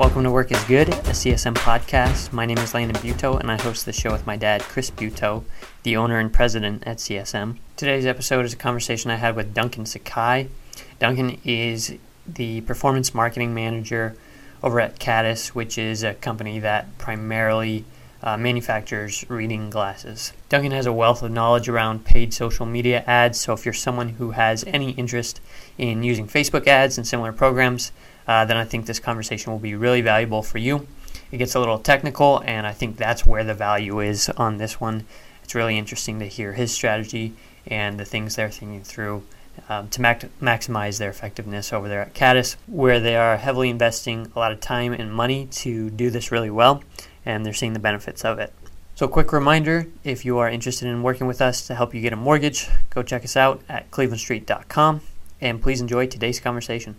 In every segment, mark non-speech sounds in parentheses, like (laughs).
Welcome to Work is Good, a CSM podcast. My name is Landon Butaud, and I host the show with my dad, Chris Butaud, the owner and president at CSM. Today's episode is a conversation I had with Duncan Sakai. Duncan is the performance marketing manager over at Caddis, which is a company that primarily uh, manufactures reading glasses. Duncan has a wealth of knowledge around paid social media ads, so if you're someone who has any interest in using Facebook ads and similar programs, uh, then I think this conversation will be really valuable for you. It gets a little technical, and I think that's where the value is on this one. It's really interesting to hear his strategy and the things they're thinking through um, to mac- maximize their effectiveness over there at Caddis, where they are heavily investing a lot of time and money to do this really well, and they're seeing the benefits of it. So, quick reminder if you are interested in working with us to help you get a mortgage, go check us out at clevelandstreet.com, and please enjoy today's conversation.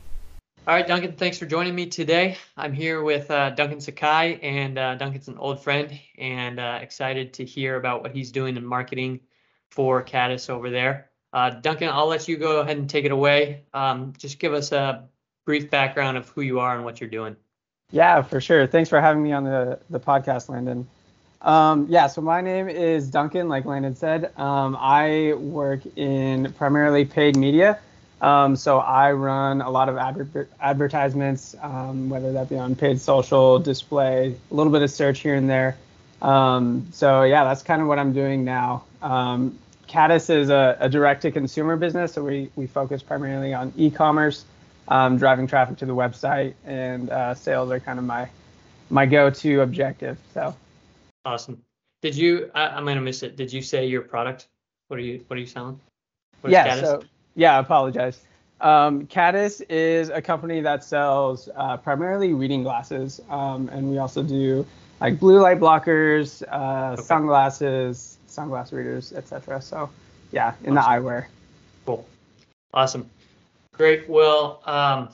All right, Duncan, thanks for joining me today. I'm here with uh, Duncan Sakai, and uh, Duncan's an old friend, and uh, excited to hear about what he's doing in marketing for Caddis over there. Uh, Duncan, I'll let you go ahead and take it away. Um, just give us a brief background of who you are and what you're doing. Yeah, for sure. Thanks for having me on the, the podcast, Landon. Um, yeah, so my name is Duncan, like Landon said. Um, I work in primarily paid media. Um, so I run a lot of adver- advertisements, um, whether that be on paid social, display, a little bit of search here and there. Um, so yeah, that's kind of what I'm doing now. Um, Caddis is a, a direct-to-consumer business, so we we focus primarily on e-commerce, um, driving traffic to the website, and uh, sales are kind of my my go-to objective. So awesome. Did you? I, I'm gonna miss it. Did you say your product? What are you What are you selling? yeah. So yeah, I apologize. Um, Caddis is a company that sells uh, primarily reading glasses, um, and we also do like blue light blockers, uh, okay. sunglasses, sunglass readers, etc. So, yeah, in awesome. the eyewear. Cool. Awesome. Great. Well, um,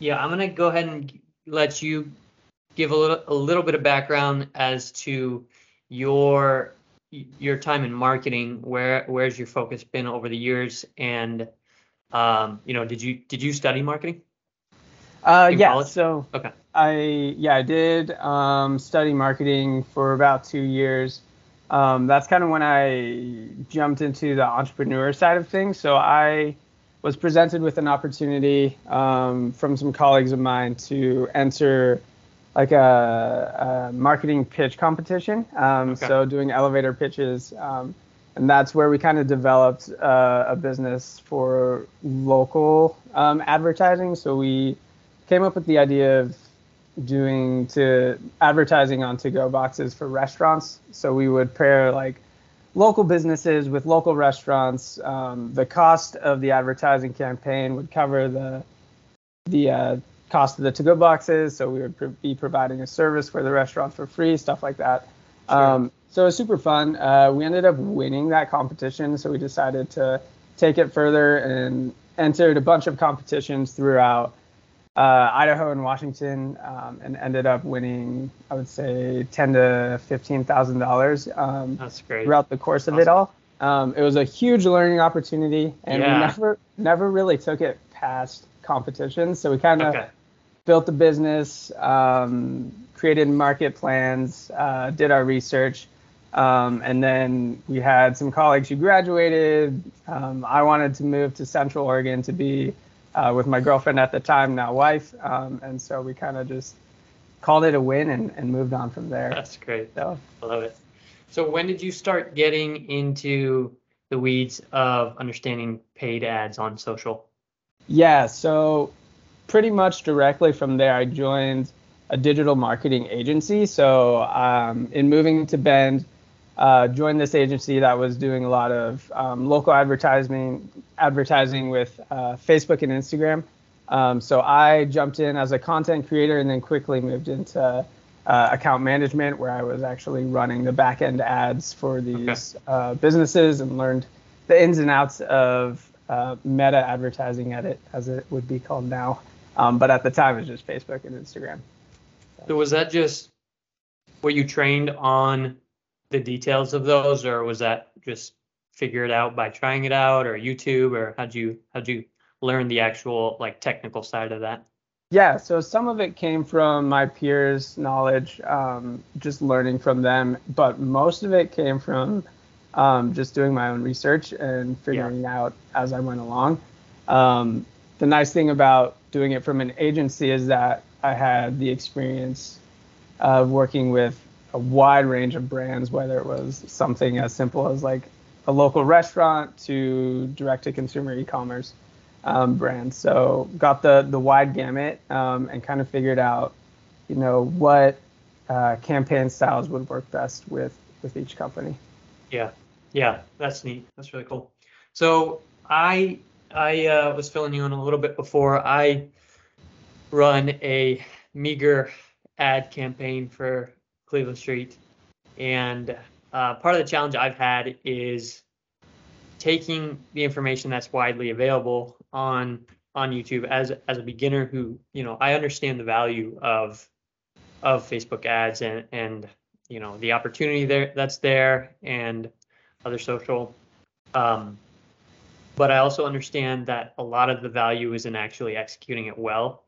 yeah, I'm gonna go ahead and let you give a little a little bit of background as to your your time in marketing. Where where's your focus been over the years, and um, you know, did you did you study marketing? Uh, yeah. College? So okay. I yeah I did um, study marketing for about two years. Um, that's kind of when I jumped into the entrepreneur side of things. So I was presented with an opportunity um, from some colleagues of mine to enter like a, a marketing pitch competition. Um, okay. So doing elevator pitches, um, and that's where we kind of developed uh, a business for local um, advertising. So we came up with the idea of doing to advertising on to-go boxes for restaurants. So we would pair like local businesses with local restaurants. Um, the cost of the advertising campaign would cover the the uh, cost of the to-go boxes. So we would pr- be providing a service for the restaurants for free, stuff like that. Sure. Um, so it was super fun. Uh, we ended up winning that competition, so we decided to take it further and entered a bunch of competitions throughout uh, Idaho and Washington, um, and ended up winning, I would say, ten to fifteen thousand um, dollars. That's great. Throughout the course of awesome. it all, um, it was a huge learning opportunity, and yeah. we never, never really took it past competitions. So we kind of okay. Built the business, um, created market plans, uh, did our research. Um, and then we had some colleagues who graduated. Um, I wanted to move to Central Oregon to be uh, with my girlfriend at the time, now wife. Um, and so we kind of just called it a win and, and moved on from there. That's great. So, I love it. So when did you start getting into the weeds of understanding paid ads on social? Yeah, so pretty much directly from there, I joined a digital marketing agency. So um, in moving to Bend, uh, joined this agency that was doing a lot of um, local advertising, advertising with uh, Facebook and Instagram. Um, so I jumped in as a content creator and then quickly moved into uh, account management, where I was actually running the back end ads for these okay. Uh, businesses and learned the ins and outs of uh, meta advertising at it, as it would be called now. Um, but at the time, it was just Facebook and Instagram. So. so was that just were you trained on the details of those, or was that just figured out by trying it out, or YouTube, or how'd you how'd you learn the actual like technical side of that? Yeah, so some of it came from my peers' knowledge, um, just learning from them, but most of it came from um, just doing my own research and figuring yeah. out as I went along. Um, the nice thing about doing it from an agency is that I had the experience of working with a wide range of brands, whether it was something as simple as like a local restaurant to direct to consumer e-commerce um, brands. So got the the wide gamut um, and kind of figured out, you know, what uh, campaign styles would work best with with each company. Yeah, yeah, that's neat. That's really cool. So I I uh, was filling you in a little bit before. I run a meager ad campaign for Cleveland Street, and uh, part of the challenge I've had is taking the information that's widely available on on YouTube as as a beginner who you know I understand the value of of Facebook ads and and you know the opportunity there that's there and other social. Um, but I also understand that a lot of the value is in actually executing it well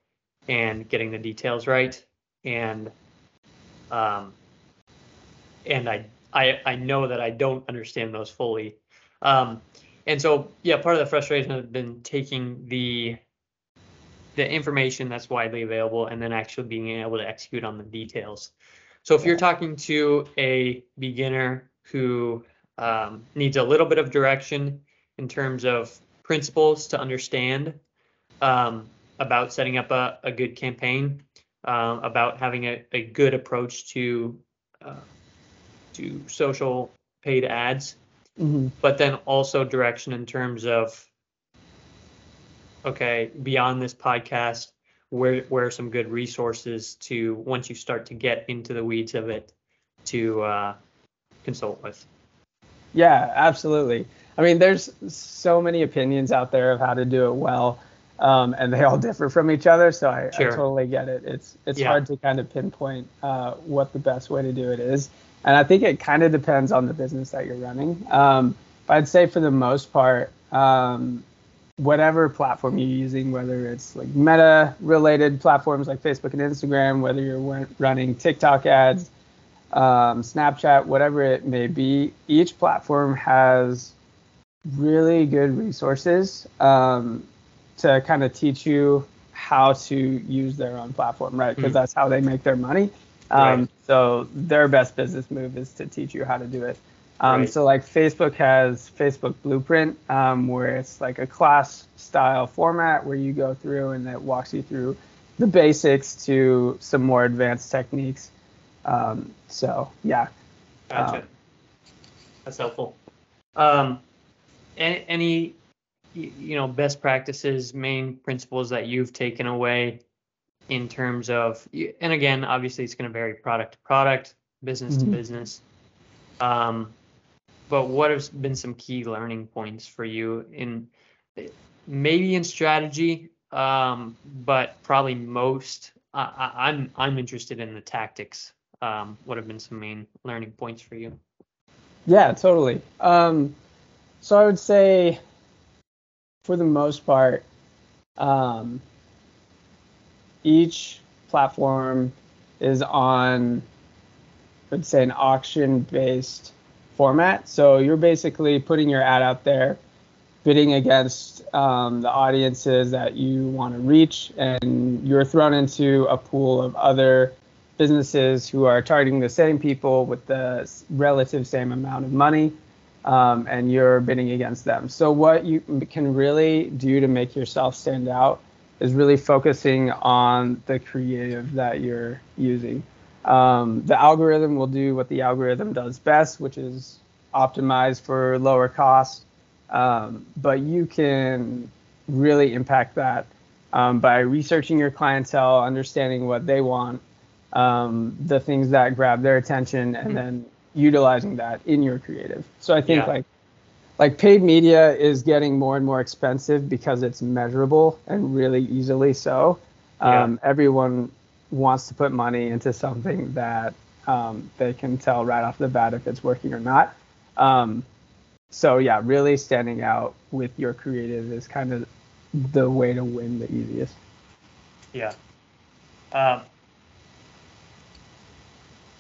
and getting the details right. And um, and I, I I know that I don't understand those fully. Um, and so yeah, part of the frustration has been taking the the information that's widely available and then actually being able to execute on the details. So if you're talking to a beginner who um, needs a little bit of direction in terms of principles to understand um, about setting up a, a good campaign, um, about having a, a good approach to uh, to social paid ads, mm-hmm. but then also direction in terms of okay, beyond this podcast, where where are some good resources to once you start to get into the weeds of it to uh, consult with. Yeah, absolutely. I mean, there's so many opinions out there of how to do it well, um, and they all (laughs) differ from each other. So I, sure. I totally get it. It's it's yeah. hard to kind of pinpoint uh, what the best way to do it is, and I think it kind of depends on the business that you're running. Um, but I'd say for the most part, um, whatever platform you're using, whether it's like meta related platforms like Facebook and Instagram, whether you're running TikTok ads um, Snapchat, whatever it may be, each platform has really good resources um, to kind of teach you how to use their own platform, right? Because mm. that's how they make their money. Um, right. So their best business move is to teach you how to do it. Um, right. So like Facebook has Facebook Blueprint, um, where it's like a class style format where you go through and it walks you through the basics to some more advanced techniques. Um, so yeah. Gotcha. Um, That's helpful. Any, you know, best practices, main principles that you've taken away in terms of, and again, obviously it's going to vary product to product, business mm-hmm. to business. Um, but what have been some key learning points for you in maybe in strategy, um, but probably most I, I'm I'm interested in the tactics um, would have been some main learning points for you? Yeah, totally. Um, so I would say, for the most part, um, each platform is on, let's say, an auction-based format. So you're basically putting your ad out there, bidding against um, the audiences that you want to reach, and you're thrown into a pool of other businesses who are targeting the same people with the relative same amount of money, um, and you're bidding against them. So what you can really do to make yourself stand out is really focusing on the creative that you're using. Um, the algorithm will do what the algorithm does best, which is optimize for lower cost. Um, but you can really impact that um, by researching your clientele, understanding what they want, um, the things that grab their attention and mm-hmm. then utilizing that in your creative. So I think yeah. like like paid media is getting more and more expensive because it's measurable and really easily so. Um, yeah. Everyone wants to put money into something that um, they can tell right off the bat if it's working or not. Um, so yeah, really standing out with your creative is kind of the way to win the easiest. Yeah, Um,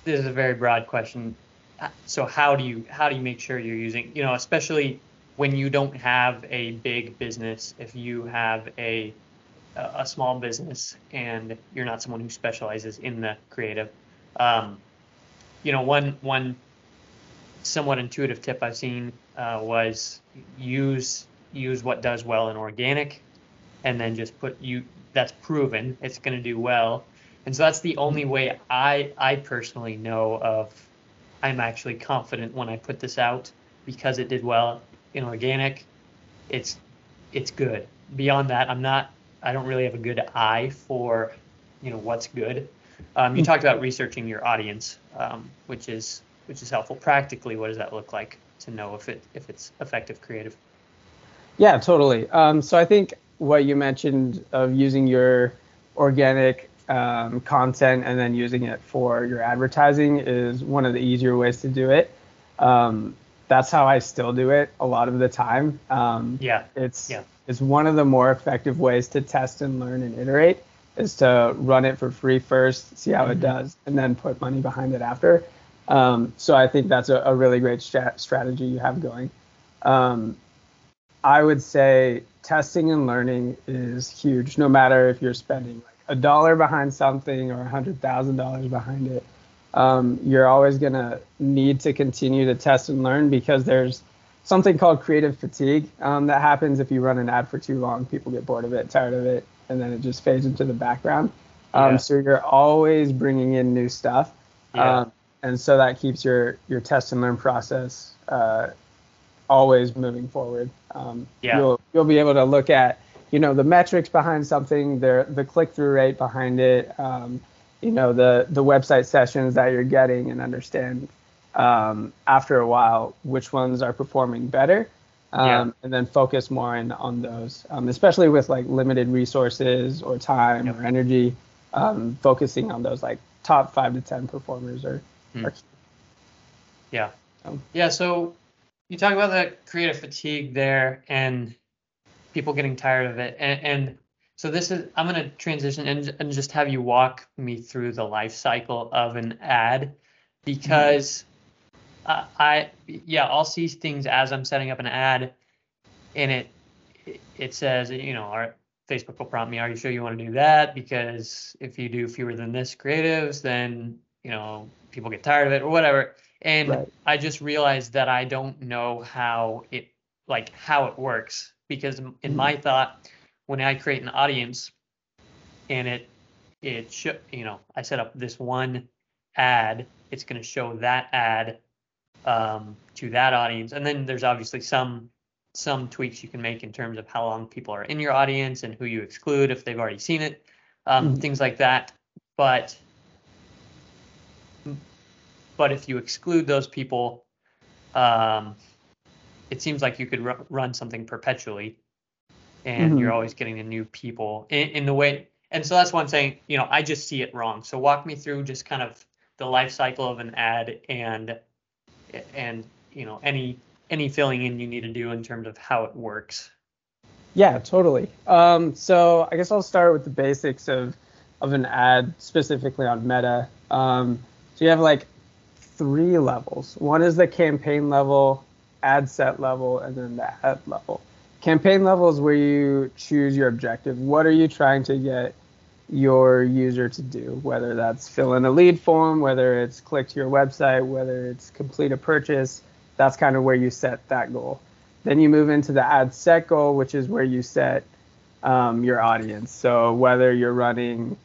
this is a very broad question. So how do you how do you make sure you're using you know especially when you don't have a big business if you have a a small business and you're not someone who specializes in the creative um, you know one one somewhat intuitive tip I've seen uh, was use use what does well in organic and then just put you that's proven it's going to do well. And so that's the only way I I personally know of I'm actually confident when I put this out because it did well in organic. It's it's good. Beyond that, I'm not I don't really have a good eye for you know what's good. Um, you hmm. talked about researching your audience, um, which is which is helpful. Practically, what does that look like to know if it if it's effective creative? Yeah, totally. Um, so I think what you mentioned of using your organic um, content and then using it for your advertising is one of the easier ways to do it. Um, that's how I still do it a lot of the time. Um, yeah, it's yeah. it's one of the more effective ways to test and learn and iterate is to run it for free first, see how mm-hmm. it does, and then put money behind it after. Um, so I think that's a, a really great strat- strategy you have going. Um, I would say testing and learning is huge, no matter if you're spending like a dollar behind something or a hundred thousand dollars behind it, um, you're always gonna need to continue to test and learn because there's something called creative fatigue um, that happens if you run an ad for too long. People get bored of it, tired of it, and then it just fades into the background. Um, yeah. So you're always bringing in new stuff, yeah. Um, and so that keeps your your test and learn process uh, always moving forward. Um, yeah. You'll you'll be able to look at you know the metrics behind something, the the click through rate behind it, um, you know the the website sessions that you're getting, and understand um, after a while which ones are performing better, um, yeah. and then focus more in, on those, um, especially with like limited resources or time yep. or energy. Um, focusing on those like top five to ten performers are, mm. are key. Yeah. yeah. So you talk about that creative fatigue there, and people getting tired of it. And, and so this is I'm going to transition and, and just have you walk me through the life cycle of an ad because uh, I yeah I'll see things as I'm setting up an ad and it it says you know our Facebook will prompt me are you sure you want to do that because if you do fewer than this creatives then you know people get tired of it or whatever and right. I just realized that I don't know how it like how it works because in my thought, when I create an audience and it it show you know I set up this one ad, it's going to show that ad um, to that audience, and then there's obviously some some tweaks you can make in terms of how long people are in your audience and who you exclude if they've already seen it, um, mm-hmm. things like that. But but if you exclude those people, um, it seems like you could r- run something perpetually and mm-hmm. you're always getting the new people in, in, the way and so that's why i'm saying you know i just see it wrong. So walk me through just kind of the life cycle of an ad and and you know any any filling in you need to do in terms of how it works. Yeah totally. Um, so i guess i'll start with the basics of of an ad specifically on meta. Um, so you have like three levels. One is the campaign level ad set level and then the ad level. Campaign level is where you choose your objective. What are you trying to get your user to do? Whether that's fill in a lead form, whether it's click to your website, whether it's complete a purchase. That's kind of where you set that goal. Then you move into the ad set goal, which is where you set um, your audience. So whether you're running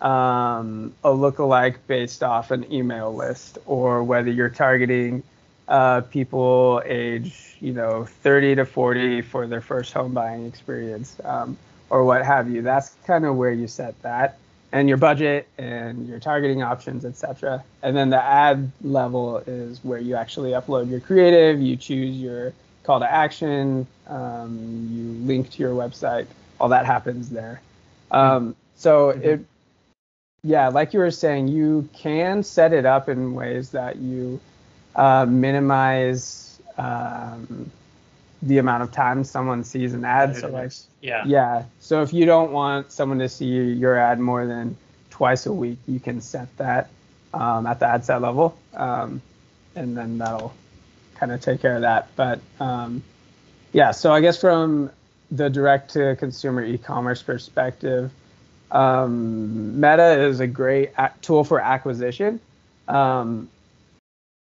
um, a lookalike based off an email list, or whether you're targeting uh, people age, you know, 30 to 40 for their first home buying experience, um, or what have you. That's kind of where you set that, and your budget and your targeting options, etc. And then the ad level is where you actually upload your creative, you choose your call to action, um, you link to your website. All that happens there. Um, so mm-hmm. it, yeah, like you were saying, you can set it up in ways that you uh, minimize um, the amount of time someone sees an ad. So like, yeah, yeah. So if you don't want someone to see your ad more than twice a week, you can set that um, at the ad set level, um, and then that'll kind of take care of that. But um, yeah, so I guess from the direct to consumer e-commerce perspective, um, Meta is a great tool for acquisition. Um,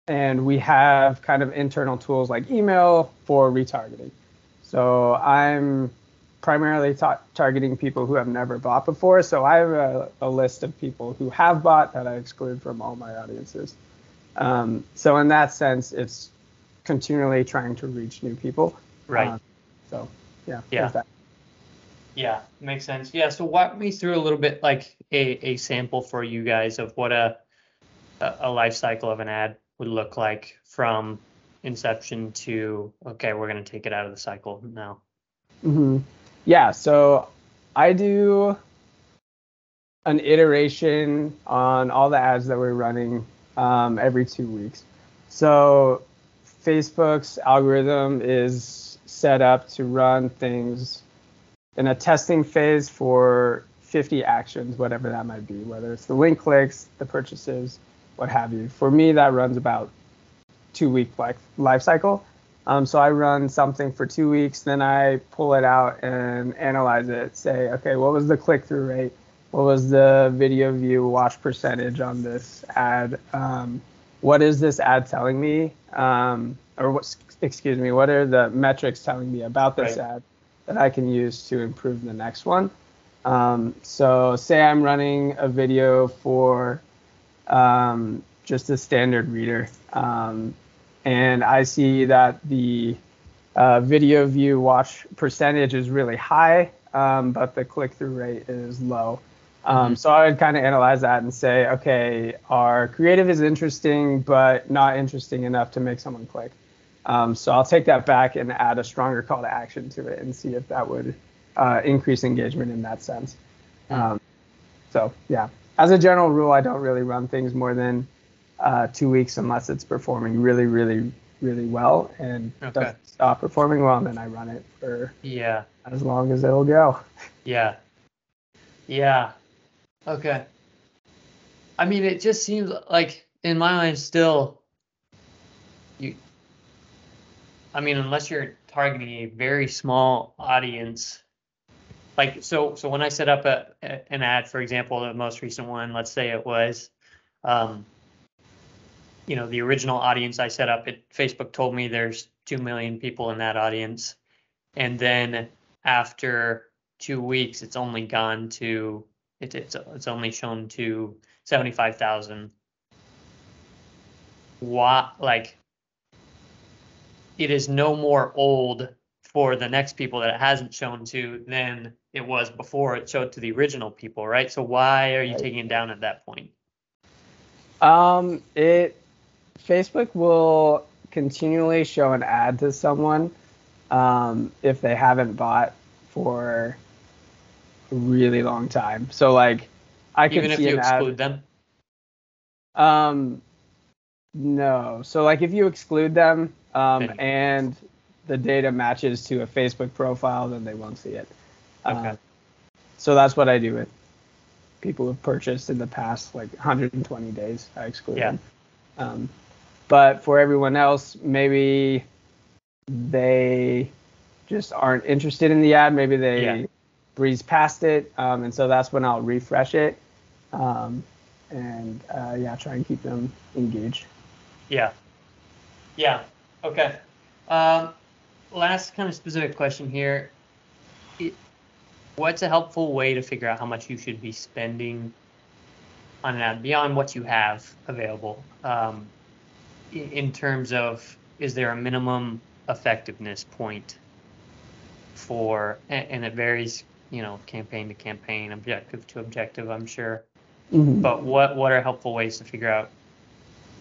and we have kind of internal tools like email for retargeting. So I'm primarily ta- targeting people who have never bought before. So I have a, a, list of people who have bought that I exclude from all my audiences. Um, so in that sense, it's continually trying to reach new people. Right. Uh, so yeah. Yeah. Yeah, makes sense. Yeah. So walk me through a little bit like a, a sample for you guys of what a a life cycle of an ad would look like from inception to okay, we're going to take it out of the cycle now. Mm-hmm. Yeah. So I do an iteration on all the ads that we're running um, every two weeks. So Facebook's algorithm is set up to run things in a testing phase for 50 actions, whatever that might be, whether it's the link clicks, the purchases, what have you. For me, that runs about two week life, life cycle. Um, so I run something for two weeks, then I pull it out and analyze it. Say, okay, what was the click through rate? What was the video view watch percentage on this ad? Um, what is this ad telling me? Um, or what, excuse me, what are the metrics telling me about this right. ad that I can use to improve the next one? Um, so say I'm running a video for um, just a standard reader. Um, and I see that the uh, video view watch percentage is really high, um, but the click through rate is low. Um, mm-hmm. So I would kind of analyze that and say, okay, our creative is interesting, but not interesting enough to make someone click. Um, so I'll take that back and add a stronger call to action to it and see if that would uh, increase engagement in that sense. Mm-hmm. so yeah, as a general rule, I don't really run things more than uh, two weeks unless it's performing really, really, really well and okay. doesn't stop performing well, and then I run it for yeah as long as it'll go. Yeah. Yeah. Okay. I mean, it just seems like in my mind still you. I mean, unless you're targeting a very small audience like so so when I set up a, a, an ad, for example, the most recent one, let's say it was, um, you know, the original audience I set up, it Facebook told me there's two million people in that audience, and then after two weeks, it's only gone to it, it's it's only shown to seventy five thousand. What like it is no more old for the next people that it hasn't shown to than it was before it showed to the original people, right? So why are you taking it down at that point? Um, it Facebook will continually show an ad to someone um, if they haven't bought for a really long time. So like, I can see. even if you exclude ad, them. Um, no. So like, if you exclude them, um, and the data matches to a Facebook profile, then they won't see it. Okay. Uh, so that's what I do with people who've purchased in the past like 120 days. I exclude yeah. them. Um, but for everyone else, maybe they just aren't interested in the ad. Maybe they yeah. breeze past it, um, and so that's when I'll refresh it, um, and uh, yeah, try and keep them engaged. Yeah. Yeah. Okay. Um, last kind of specific question here. It, what's a helpful way to figure out how much you should be spending on an ad beyond what you have available? Um, in terms of, is there a minimum effectiveness point for, and it varies, you know, campaign to campaign, objective to objective, I'm sure. Mm-hmm. But what what are helpful ways to figure out?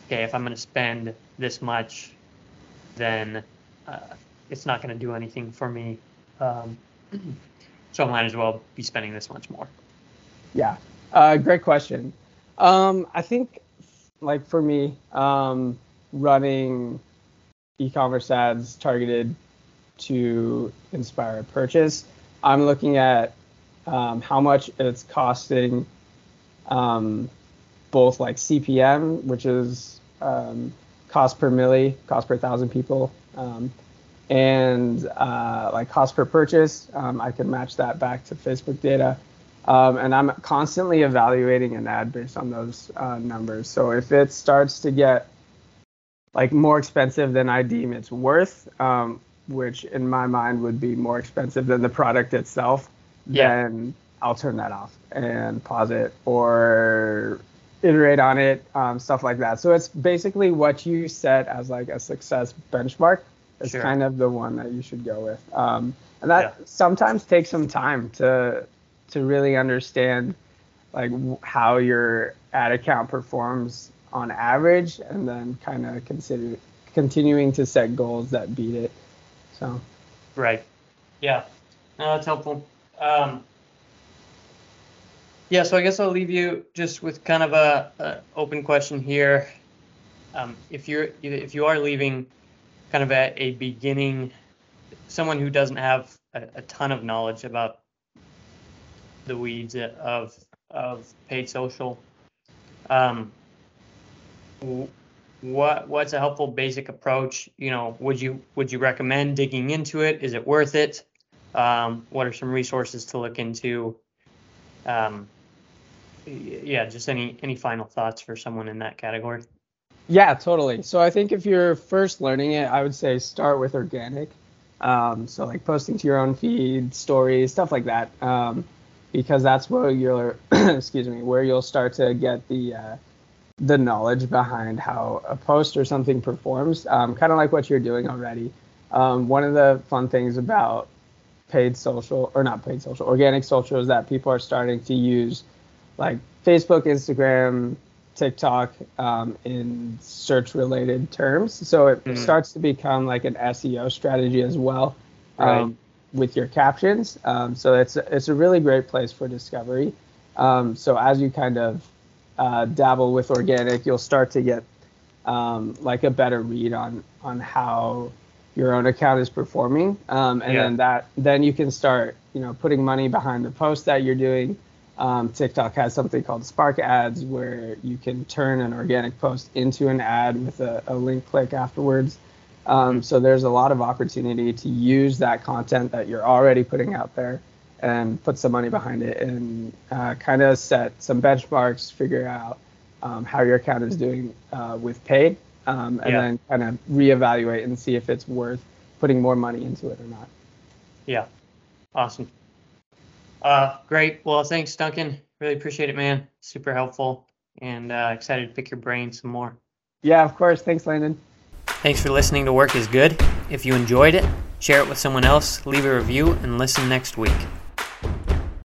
Okay, if I'm going to spend this much, then uh, it's not going to do anything for me. Um, (clears throat) so I might as well be spending this much more. Yeah, uh, great question. Um, I think, like for me, um, running e-commerce ads targeted to inspire a purchase, I'm looking at um, how much it's costing um, both like CPM, which is um, cost per milli, cost per thousand people, and uh, like cost per purchase. Um, I can match that back to Facebook data. Um, and I'm constantly evaluating an ad based on those uh, numbers. So if it starts to get like more expensive than I deem it's worth, um, which in my mind would be more expensive than the product itself, yeah. then I'll turn that off and pause it or iterate on it, um, stuff like that. So it's basically what you set as like a success benchmark is sure. kind of the one that you should go with. Um, and that yeah. sometimes takes some time to to really understand like how your ad account performs on average, and then kind of consider continuing to set goals that beat it. So. Right. Yeah. No, that's helpful. Um, yeah, so I guess I'll leave you just with kind of a, a open question here. Um, if you're if you are leaving kind of at a beginning, someone who doesn't have a, a ton of knowledge about the weeds of of paid social, um, what what's a helpful basic approach? You know, would you would you recommend digging into it? Is it worth it? Um, what are some resources to look into? Um, yeah, just any any final thoughts for someone in that category? Yeah, totally. So I think if you're first learning it, I would say start with organic. Um, so like posting to your own feed, stories, stuff like that, um, because that's where you'll (clears throat) excuse me where you'll start to get the uh, the knowledge behind how a post or something performs, um, kind of like what you're doing already. Um, one of the fun things about paid social or not paid social, organic social is that people are starting to use like Facebook, Instagram, TikTok um, in search related terms. So it mm-hmm. starts to become like an SEO strategy as well um, right. with your captions. Um, so it's it's a really great place for discovery. Um, so as you kind of uh, dabble with organic, you'll start to get um, like a better read on on how your own account is performing, um, and yeah. then that then you can start you know putting money behind the post that you're doing. Um, TikTok has something called Spark Ads where you can turn an organic post into an ad with a, a link click afterwards. Um, so there's a lot of opportunity to use that content that you're already putting out there and put some money behind it and uh, kind of set some benchmarks, figure out um, how your account is doing uh, with paid, um, and yeah. then kind of reevaluate and see if it's worth putting more money into it or not. Yeah, awesome. Uh, great. Well, thanks, Duncan. Really appreciate it, man. Super helpful, and uh, excited to pick your brain some more. Yeah, of course. Thanks, Landon. Thanks for listening to Work is Good. If you enjoyed it, share it with someone else, leave a review, and listen next week.